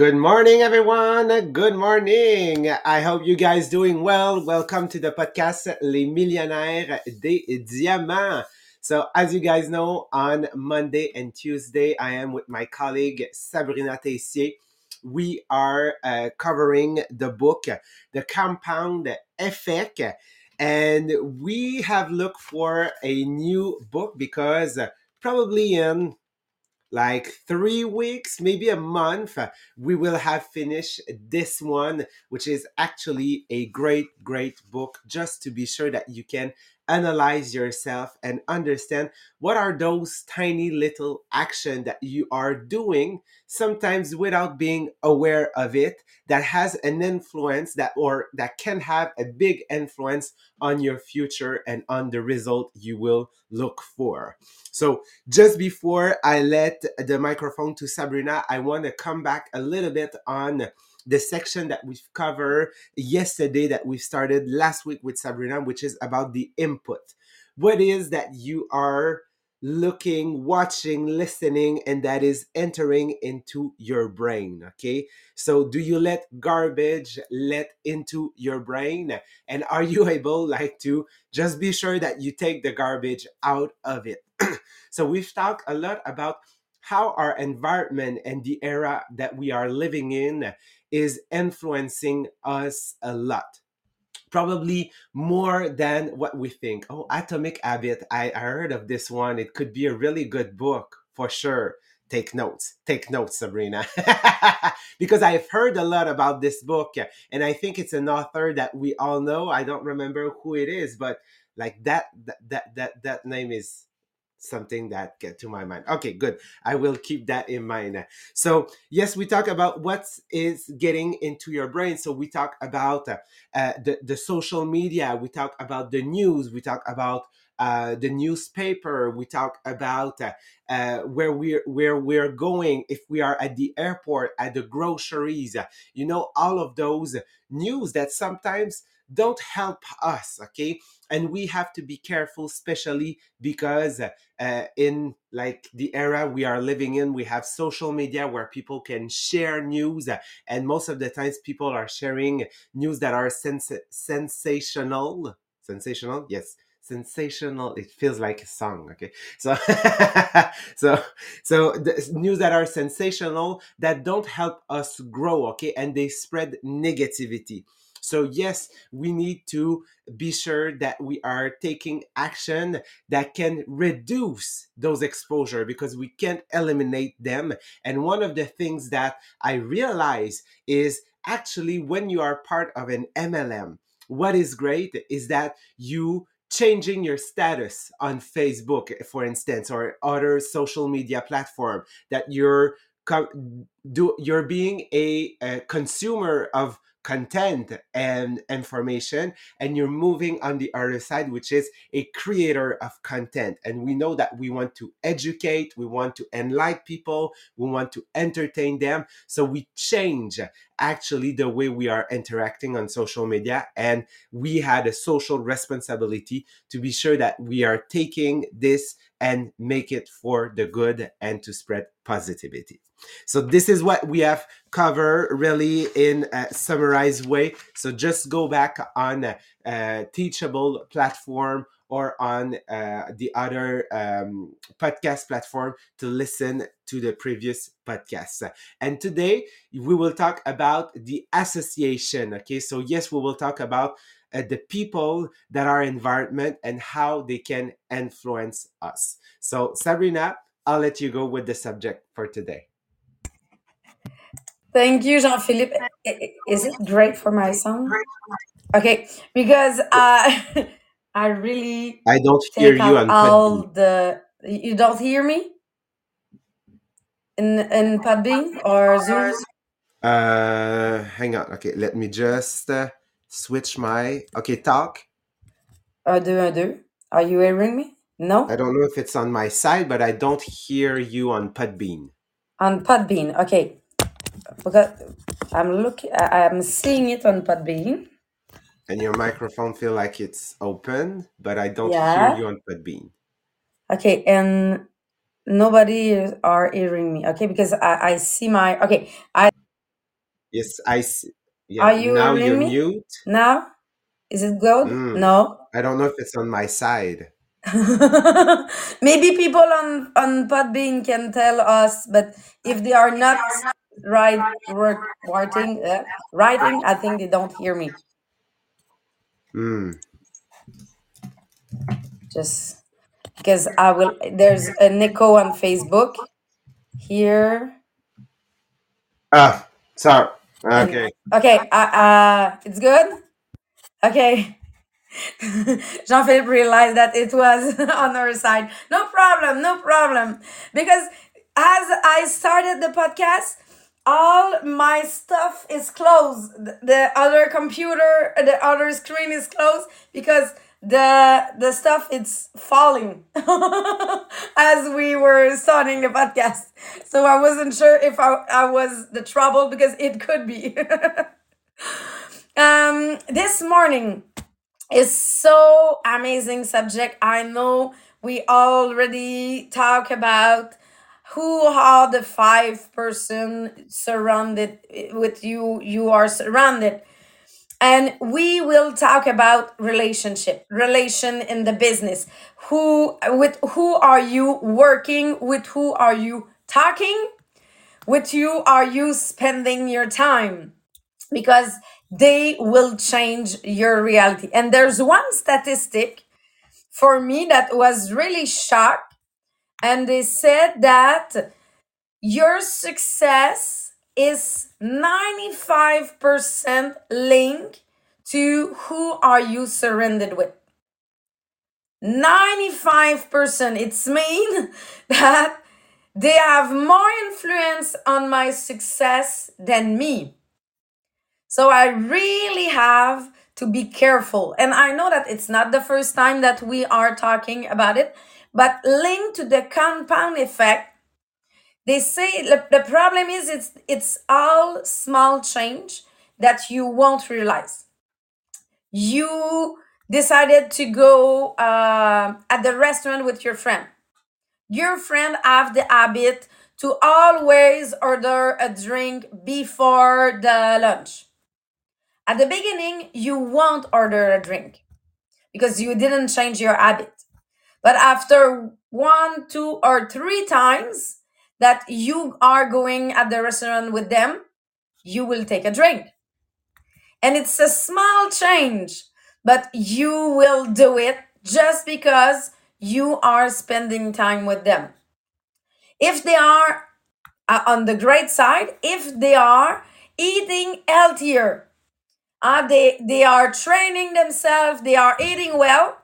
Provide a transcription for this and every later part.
Good morning, everyone. Good morning. I hope you guys doing well. Welcome to the podcast Les Millionnaires des Diamants. So, as you guys know, on Monday and Tuesday, I am with my colleague Sabrina Tessier. We are uh, covering the book, The Compound Effect, and we have looked for a new book because probably in like three weeks, maybe a month, we will have finished this one, which is actually a great, great book, just to be sure that you can analyze yourself and understand what are those tiny little action that you are doing sometimes without being aware of it that has an influence that or that can have a big influence on your future and on the result you will look for. So just before I let the microphone to Sabrina, I want to come back a little bit on the section that we've covered yesterday that we started last week with Sabrina, which is about the input. What is that you are looking, watching, listening, and that is entering into your brain? Okay. So do you let garbage let into your brain? And are you able like to just be sure that you take the garbage out of it? so we've talked a lot about how our environment and the era that we are living in is influencing us a lot. Probably more than what we think. Oh atomic habit I, I heard of this one. It could be a really good book for sure. Take notes. Take notes sabrina. Because i've heard a lot about this book and i think it's an author that we all know. I don't remember who it is but like that that that that, that name is something that get to my mind. Okay good. I will keep that in mind. So yes we talk about what is getting into your brain. So we talk about uh, the, the social media. We talk about the news. We talk about uh, the newspaper. We talk about uh, uh, where we're where we're going if we are at the airport at the groceries you know all of those news that sometimes don't help us okay? And we have to be careful especially because uh, in like the era we are living in we have social media where people can share news and most of the times people are sharing news that are sens- sensational sensational? Yes. Sensational it feels like a song okay? So so so the news that are sensational that don't help us grow okay? And they spread negativity so yes we need to be sure that we are taking action that can reduce those exposure because we can't eliminate them. And one of the things that i realize is actually when you are part of an mlm what is great is that you changing your status on facebook for instance or other social media platform that you're do you're being a, a consumer of content and information and you're moving on the other side which is a creator of content. And we know that we want to educate we want to enlighten people we want to entertain them. So we change actually the way we are interacting on social media. And we had a social responsibility to be sure that we are taking this and make it for the good and to spread positivity. So this is what we have covered really in a summarized way. So just go back on a, Teachable platform or on uh, the other um, podcast platform to listen to the previous podcasts. And today we will talk about the association. Okay, so yes, we will talk about uh, the people that are environment and how they can influence us. So Sabrina, I'll let you go with the subject for today. Thank you, Jean Philippe. Is it great for my song? Okay, because uh, I really I don't hear you on all the. You don't hear me in in Podbean or Zoom. Uh, hang on. Okay, let me just uh, switch my. Okay, talk. Un, deux, un, deux. Are you hearing me? No. I don't know if it's on my side, but I don't hear you on Podbean. On Podbean, okay because I'm looking, I'm seeing it on Podbean. And your microphone feel like it's open, but I don't yeah. hear you on Podbean. Okay, and nobody are hearing me. Okay, because I, I see my okay. I Yes, I see. Yeah, Are you now you're me mute. now? Is it good? Mm, No. I don't know if it's on my side. Maybe people on on Podbean can tell us, but if they are not right wor- writing, uh, writing, I think they don't hear me. Mm. Just because I will. There's a Nico on Facebook here. Ah, sorry. And Okay. okay, uh, uh, it's good. Okay. Jean-Philippe realized that it was on our side. No problem, no problem. Because as I started the podcast, all my stuff is closed. The the other computer, the other screen is closed because the the stuff it's falling as we were starting the podcast. So I wasn't sure if I, I was the trouble because it could be. um this morning is so amazing subject. I know we already talk about who are the five person surrounded eh, with you you are surrounded. And we will talk about relationship relation in the business. Who with who are you working? With who are you talking? With you are you spending your time? Because they will change your reality. And there's one statistic for me that was really shocked, and they said that your success is 95% linked to who are you surrendered with. 95% it's mean that they have more influence on my success than me. So I really have to be careful. And I know that it's not the first time that we are talking about it, but linked to the compound effect, they say the, the problem is it's it's all small change that you won't realize. You decided to go uh, at the restaurant with your friend. Your friend have the habit to always order a drink before the lunch. At the beginning, you won't order a drink because you didn't change your habit. But after one, two, or three times that you are going at the restaurant with them, you will take a drink. And it's a small change, but you will do it just because you are spending time with them. If they are uh, on the great side, if they are eating healthier, uh, they they are training themselves, they are eating well.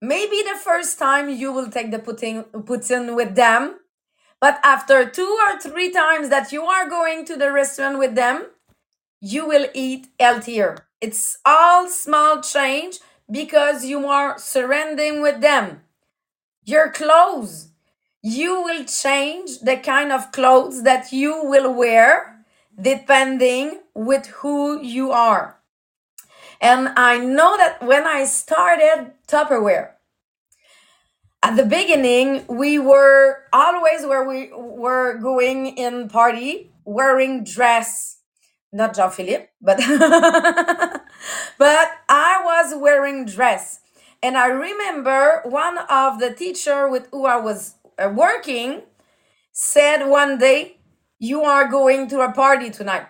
Maybe the first time you will take the pudding pudding with them, but after two or three times that you are going to the restaurant with them, you will eat healthier. It's all small change because you are surrendering with them. Your clothes, you will change the kind of clothes that you will wear depending with who you are. And I know that when I started Tupperware, at the beginning, we were always where we were going in party wearing dress. Not Jean Philippe, but but I was wearing dress. And I remember one of the teacher with who I was uh, working said one day, "You are going to a party tonight."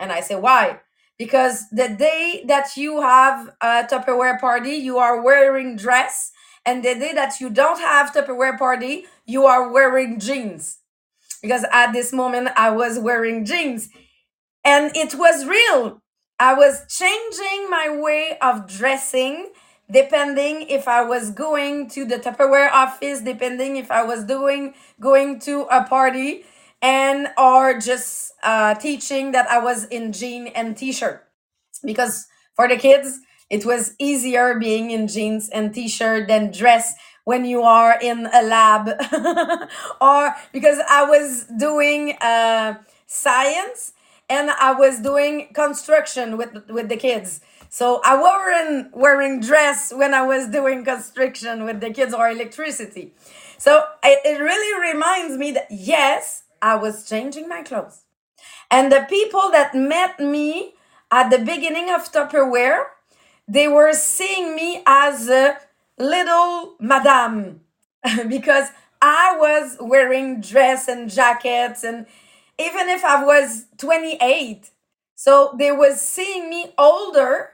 And I said, "Why?" Because the day that you have a Tupperware party, you are wearing dress, and the day that you don't have Tupperware party, you are wearing jeans. Because at this moment, I was wearing jeans, and it was real. I was changing my way of dressing depending if I was going to the Tupperware office, depending if I was doing going to a party, and or just uh, teaching that I was in jean and t-shirt. Because for the kids, it was easier being in jeans and t-shirt than dress when you are in a lab or because I was doing uh, science and I was doing construction with with the kids. So I wasn't wearing dress when I was doing construction with the kids or electricity. So it, it really reminds me that yes, I was changing my clothes. And the people that met me at the beginning of Tupperware, they were seeing me as a little madame because I was wearing dress and jackets and even if I was 28. So they was seeing me older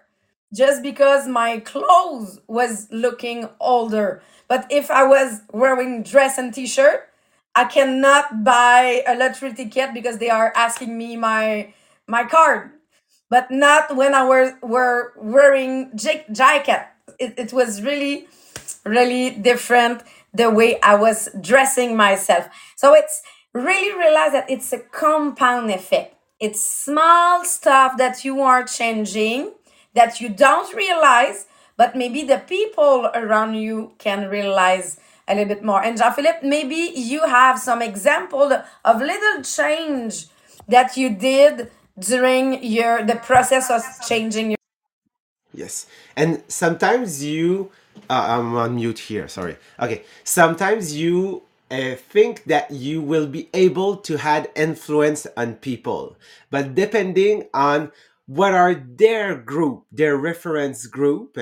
just because my clothes was looking older. But if I was wearing dress and t-shirt, I cannot buy a lottery ticket because they are asking me my my card. But not when I was were wearing ja- jacket. It, it was really, really different the way I was dressing myself. So it's really realize that it's a compound effect. It's small stuff that you are changing that you don't realize, but maybe the people around you can realize a little bit more. And Jean-Philippe, maybe you have some example of little change that you did during your the process of changing your Yes. And sometimes you, uh, I'm on mute here, sorry. Okay. Sometimes you uh, think that you will be able to have influence on people, but depending on what are their group, their reference group,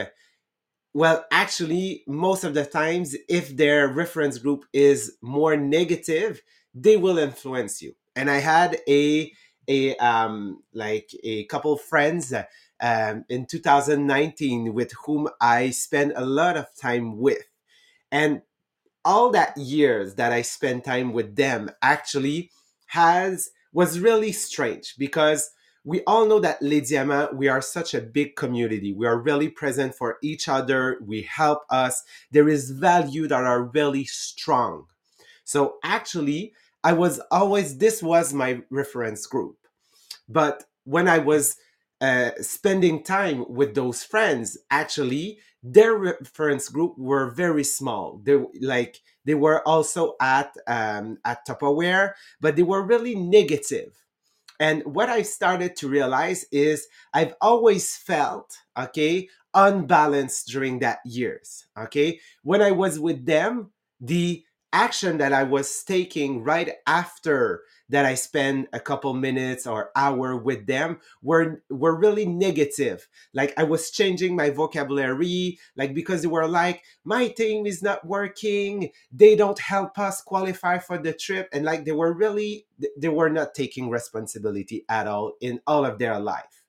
well, actually, most of the times, if their reference group is more negative, they will influence you. And I had a a um like a couple friends um in 2019 with whom I spent a lot of time with. And all that years that I spent time with them actually has was really strange because we all know that Les Diamants, we are such a big community. We are really present for each other. We help us. There is value that are really strong. So actually, I was always, this was my reference group. But when I was uh, spending time with those friends, actually, their reference group were very small. They like they were also at um, at Tupperware, but they were really negative. And what I started to realize is I've always felt okay unbalanced during that years. Okay, when I was with them, the action that I was taking right after that I spend a couple minutes or hour with them were were really negative. Like I was changing my vocabulary, like because they were like, my team is not working, they don't help us qualify for the trip, and like they were really they were not taking responsibility at all in all of their life.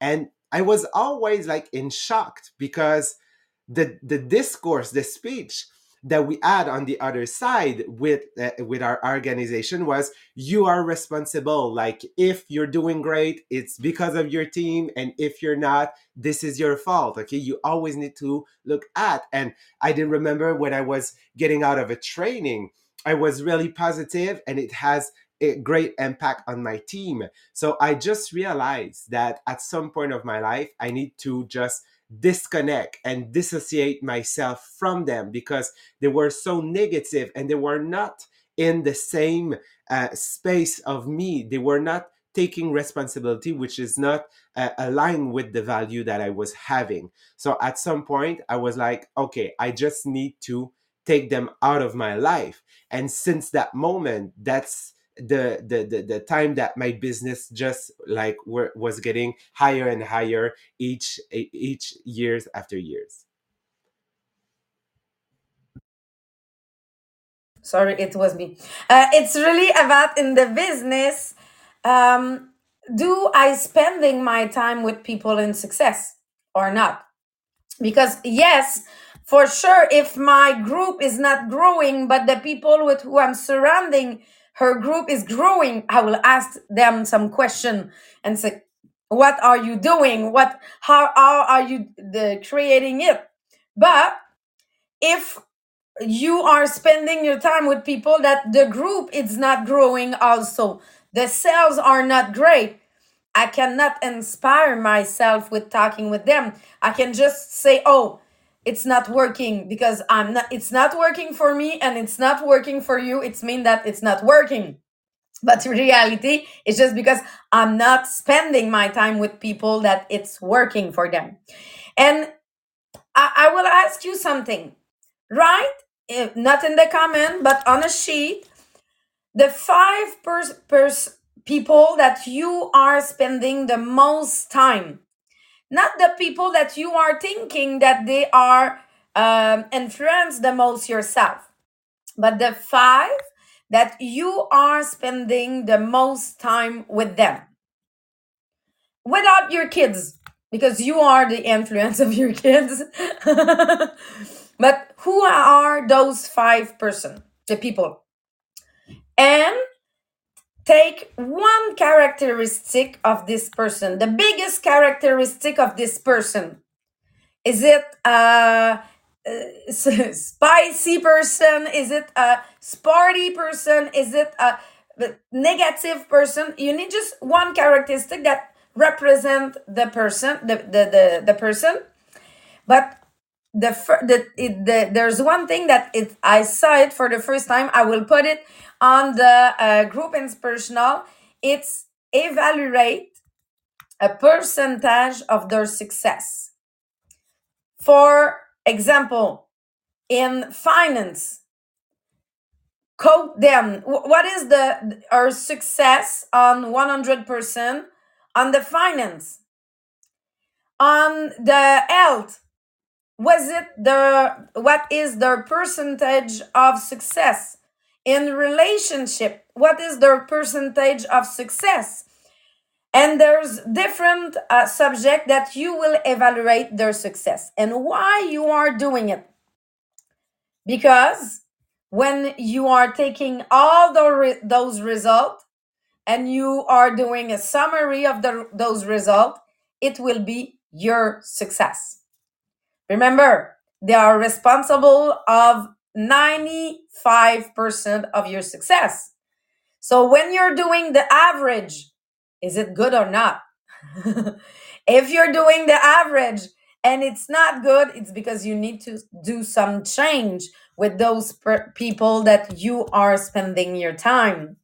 And I was always like in shocked because the the discourse, the speech that we had on the other side with uh, with our organization was you are responsible. Like if you're doing great it's because of your team and if you're not this is your fault. Okay? You always need to look at and i didn't remember when i was getting out of a training i was really positive and it has a great impact on my team. So i just realized that at some point of my life i need to just disconnect and dissociate myself from them because they were so negative and they were not in the same uh, space of me. They were not taking responsibility, which is not uh, aligned with the value that I was having. So at some point, I was like, okay, I just need to take them out of my life. And since that moment, that's the, the the the time that my business just like were, was getting higher and higher each each years after years. Sorry it was me. Uh, it's really about in the business um, do i spending my time with people in success or not? Because yes for sure if my group is not growing but the people with who i'm surrounding her group is growing i will ask them some question and say what are you doing? What how, how are you the, creating it? But if you are spending your time with people that the group is not growing also the sales are not great i cannot inspire myself with talking with them. I can just say oh it's not working because i'm not it's not working for me and it's not working for you it's mean that it's not working. But in reality it's just because i'm not spending my time with people that it's working for them. And i, I will ask you something. Right eh, if not in the comment but on a sheet the five pers- pers- people that you are spending the most time not the people that you are thinking that they are um, influence the most yourself but the five that you are spending the most time with them. Without your kids because you are the influence of your kids. But who are those five person the people? And take one characteristic of this person the biggest characteristic of this person. Is it a, uh, a spicy person? Is it a sporty person? Is it a uh, negative person? You need just one characteristic that represent the person the the the, the person. But the, the, it, the there's one thing that it I saw it for the first time. I will put it on the uh, group inspirational. It's evaluate a percentage of their success. For example, in finance, quote them. What is the our success on one hundred percent on the finance? On the health, was it the what is their percentage of success in relationship? What is their percentage of success? And there's different uh, subject that you will evaluate their success and why you are doing it. Because when you are taking all the re- those results and you are doing a summary of the, those results it will be your success Remember, they are responsible of 95% of your success. So when you're doing the average, is it good or not? if you're doing the average and it's not good, it's because you need to do some change with those per- people that you are spending your time.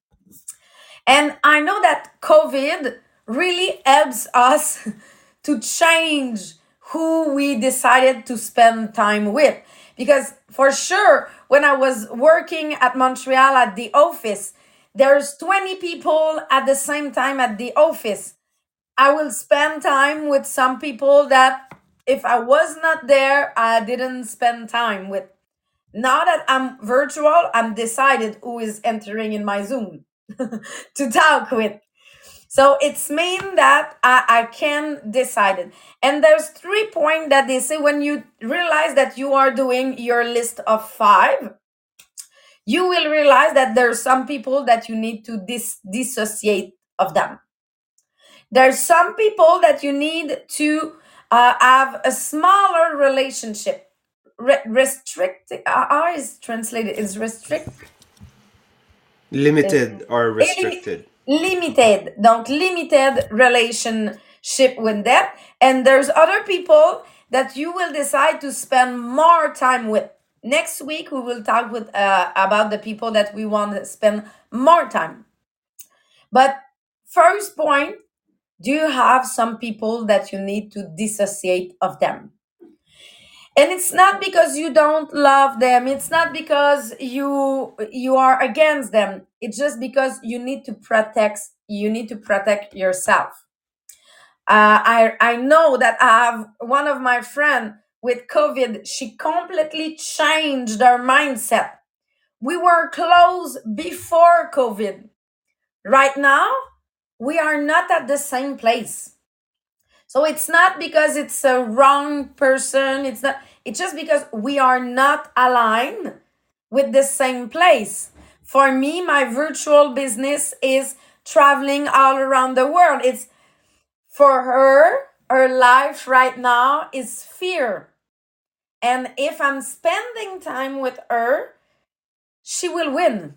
And I know that COVID really helps us to change who we decided to spend time with. Because for sure, when I was working at Montreal at the office, there's 20 people at the same time at the office. I will spend time with some people that if I was not there, I didn't spend time with. Now that I'm virtual, I'm decided who is entering in my Zoom to talk with. So it's mean that I, I can decide it. And there's three points that they say when you realize that you are doing your list of five, you will realize that there's some people that you need to dis- dissociate of them. There's some people that you need to uh, have a smaller relationship. Re- restrict, uh, is translated? Is restrict? Limited or restricted limited donc limited relationship with them. And there's other people that you will decide to spend more time with. Next week we will talk with uh, about the people that we want to spend more time. But first point do you have some people that you need to dissociate of them and it's not because you don't love them. It's not because you you are against them. It's just because you need to protect you need to protect yourself. Uh, i i know that i have one of my friend with covid she completely changed her mindset. We were close before covid. Right now we are not at the same place. So it's not because it's a wrong person. It's not, it's just because we are not aligned with the same place. For me, my virtual business is traveling all around the world. It's for her, her life right now is fear. And if I'm spending time with her, she will win.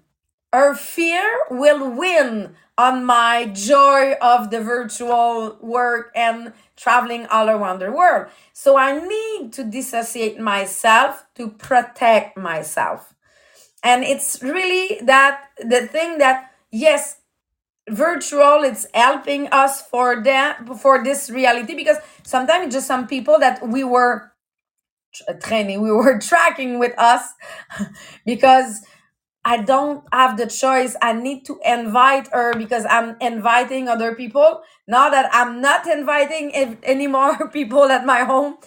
Her fear will win on my joy of the virtual work and traveling all around the world. So I need to dissociate myself to protect myself. And it's really that the thing that, yes, virtual it's helping us for that for this reality because sometimes just some people that we were training we were tracking with us because I don't have the choice. I need to invite her because I'm inviting other people. Now that I'm not inviting any more people at my home,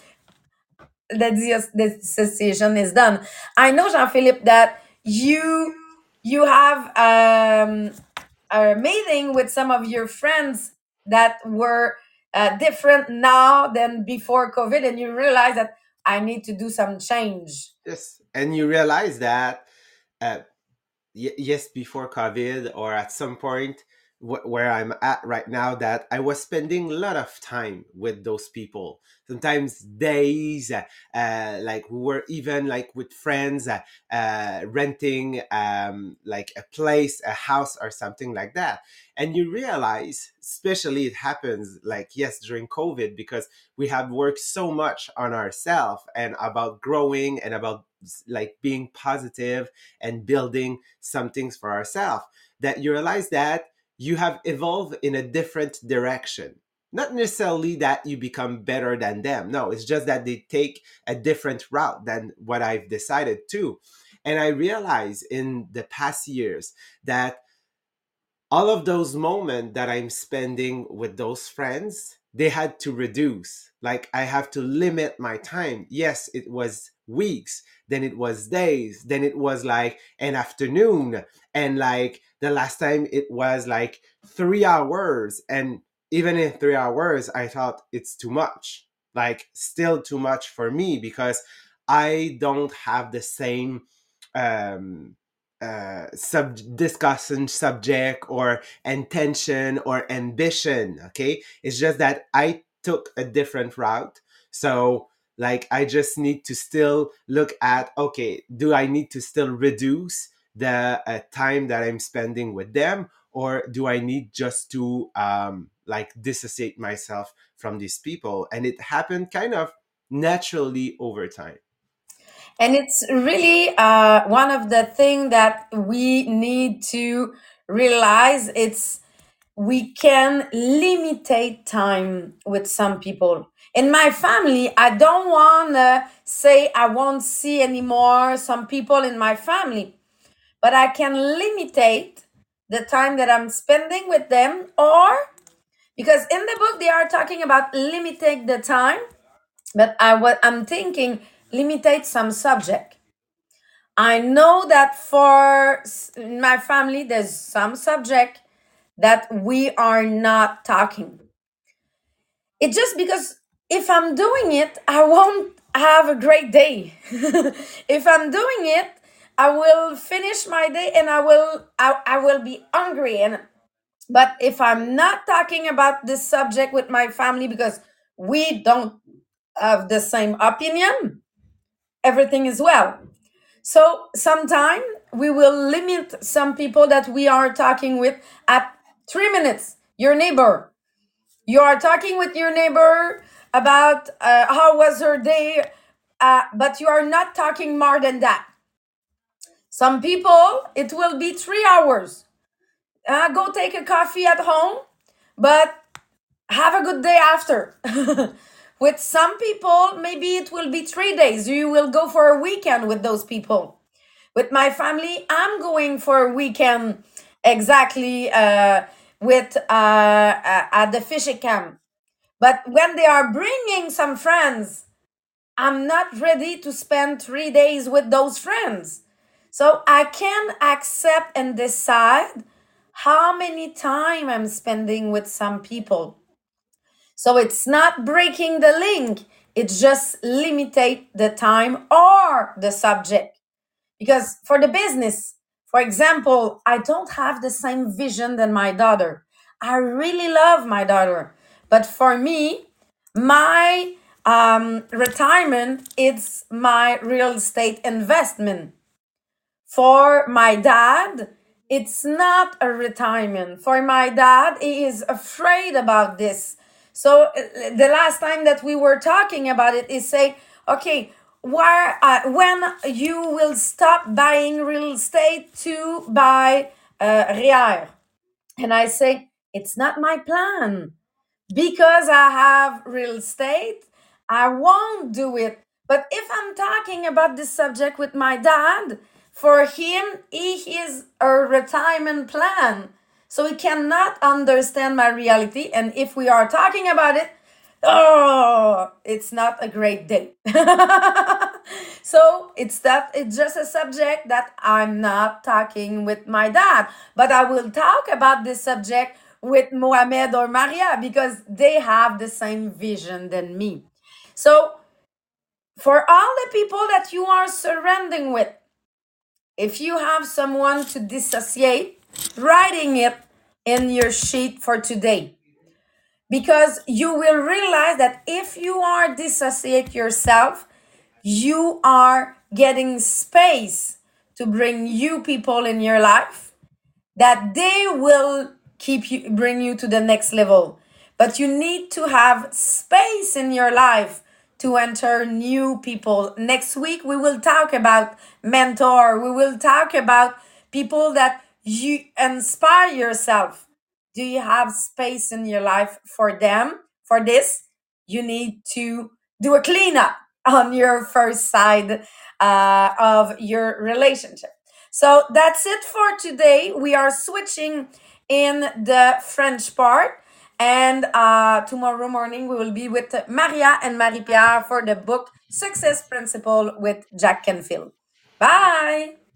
the decision is done. I know, Jean Philippe, that you you have um, a meeting with some of your friends that were uh, different now than before COVID, and you realize that I need to do some change. Yes, and you realize that uh, yes, before COVID or at some point wh- where I'm at right now, that I was spending a lot of time with those people. Sometimes days, uh, like we were even like with friends, uh, uh, renting um, like a place, a house, or something like that. And you realize, especially it happens like yes during COVID because we have worked so much on ourselves and about growing and about like being positive and building some things for ourselves that you realize that you have evolved in a different direction. Not necessarily that you become better than them no it's just that they take a different route than what i've decided to. And i realize in the past years that all of those moments that i'm spending with those friends they had to reduce. Like i have to limit my time. Yes it was weeks then it was days then it was like an afternoon and like the last time it was like three hours and even in three hours i thought it's too much like still too much for me because i don't have the same um uh sub discussion subject or intention or ambition okay? It's just that i took a different route so like i just need to still look at okay do i need to still reduce the uh, time that i'm spending with them? Or do i need just to um like dissociate myself from these people? And it happened kind of naturally over time. And it's really uh, one of the thing that we need to realize it's we can limitate time with some people in my family i don't want to say i won't see anymore some people in my family but i can limitate the time that i'm spending with them or because in the book they are talking about limiting the time but i what i'm thinking limitate some subject. I know that for my family there's some subject that we are not talking. It's just because if i'm doing it i won't have a great day. If i'm doing it i will finish my day and i will I, I will be hungry. And but if i'm not talking about this subject with my family because we don't have the same opinion everything is well. So sometime we will limit some people that we are talking with at three minutes. Your neighbor. You are talking with your neighbor about uh, how was her day uh, but you are not talking more than that. Some people it will be three hours. Uh, go take a coffee at home but have a good day after. With some people maybe it will be three days. You will go for a weekend with those people. With my family i'm going for a weekend exactly uh, with uh, uh, at the fishing camp but when they are bringing some friends, I'm not ready to spend three days with those friends. So I can accept and decide how many time I'm spending with some people. So it's not breaking the link. It's just limitate the time or the subject. Because for the business, for example, I don't have the same vision than my daughter. I really love my daughter. But for me, my um, retirement is my real estate investment. For my dad, it's not a retirement. For my dad, he is afraid about this. So the last time that we were talking about it is say, okay, where uh, when you will stop buying real estate to buy uh? And I say, it's not my plan because I have real estate, I won't do it. But if I'm talking about this subject with my dad, for him, he is a retirement plan. So he cannot understand my reality. And if we are talking about it, oh, it's not a great day. so it's that it's just a subject that I'm not talking with my dad, but I will talk about this subject with Mohamed or Maria because they have the same vision than me. So for all the people that you are surrounding with, if you have someone to dissociate, writing it in your sheet for today because you will realize that if you are dissociate yourself you are getting space to bring you people in your life that they will keep you bring you to the next level. But you need to have space in your life to enter new people. Next week we will talk about mentor. We will talk about people that you inspire yourself. Do you have space in your life for them? For this you need to do a cleanup on your first side uh, of your relationship. So that's it for today. We are switching in the french part. And uh, tomorrow morning we will be with maria and marie pierre for the book success principle with jack canfield. Bye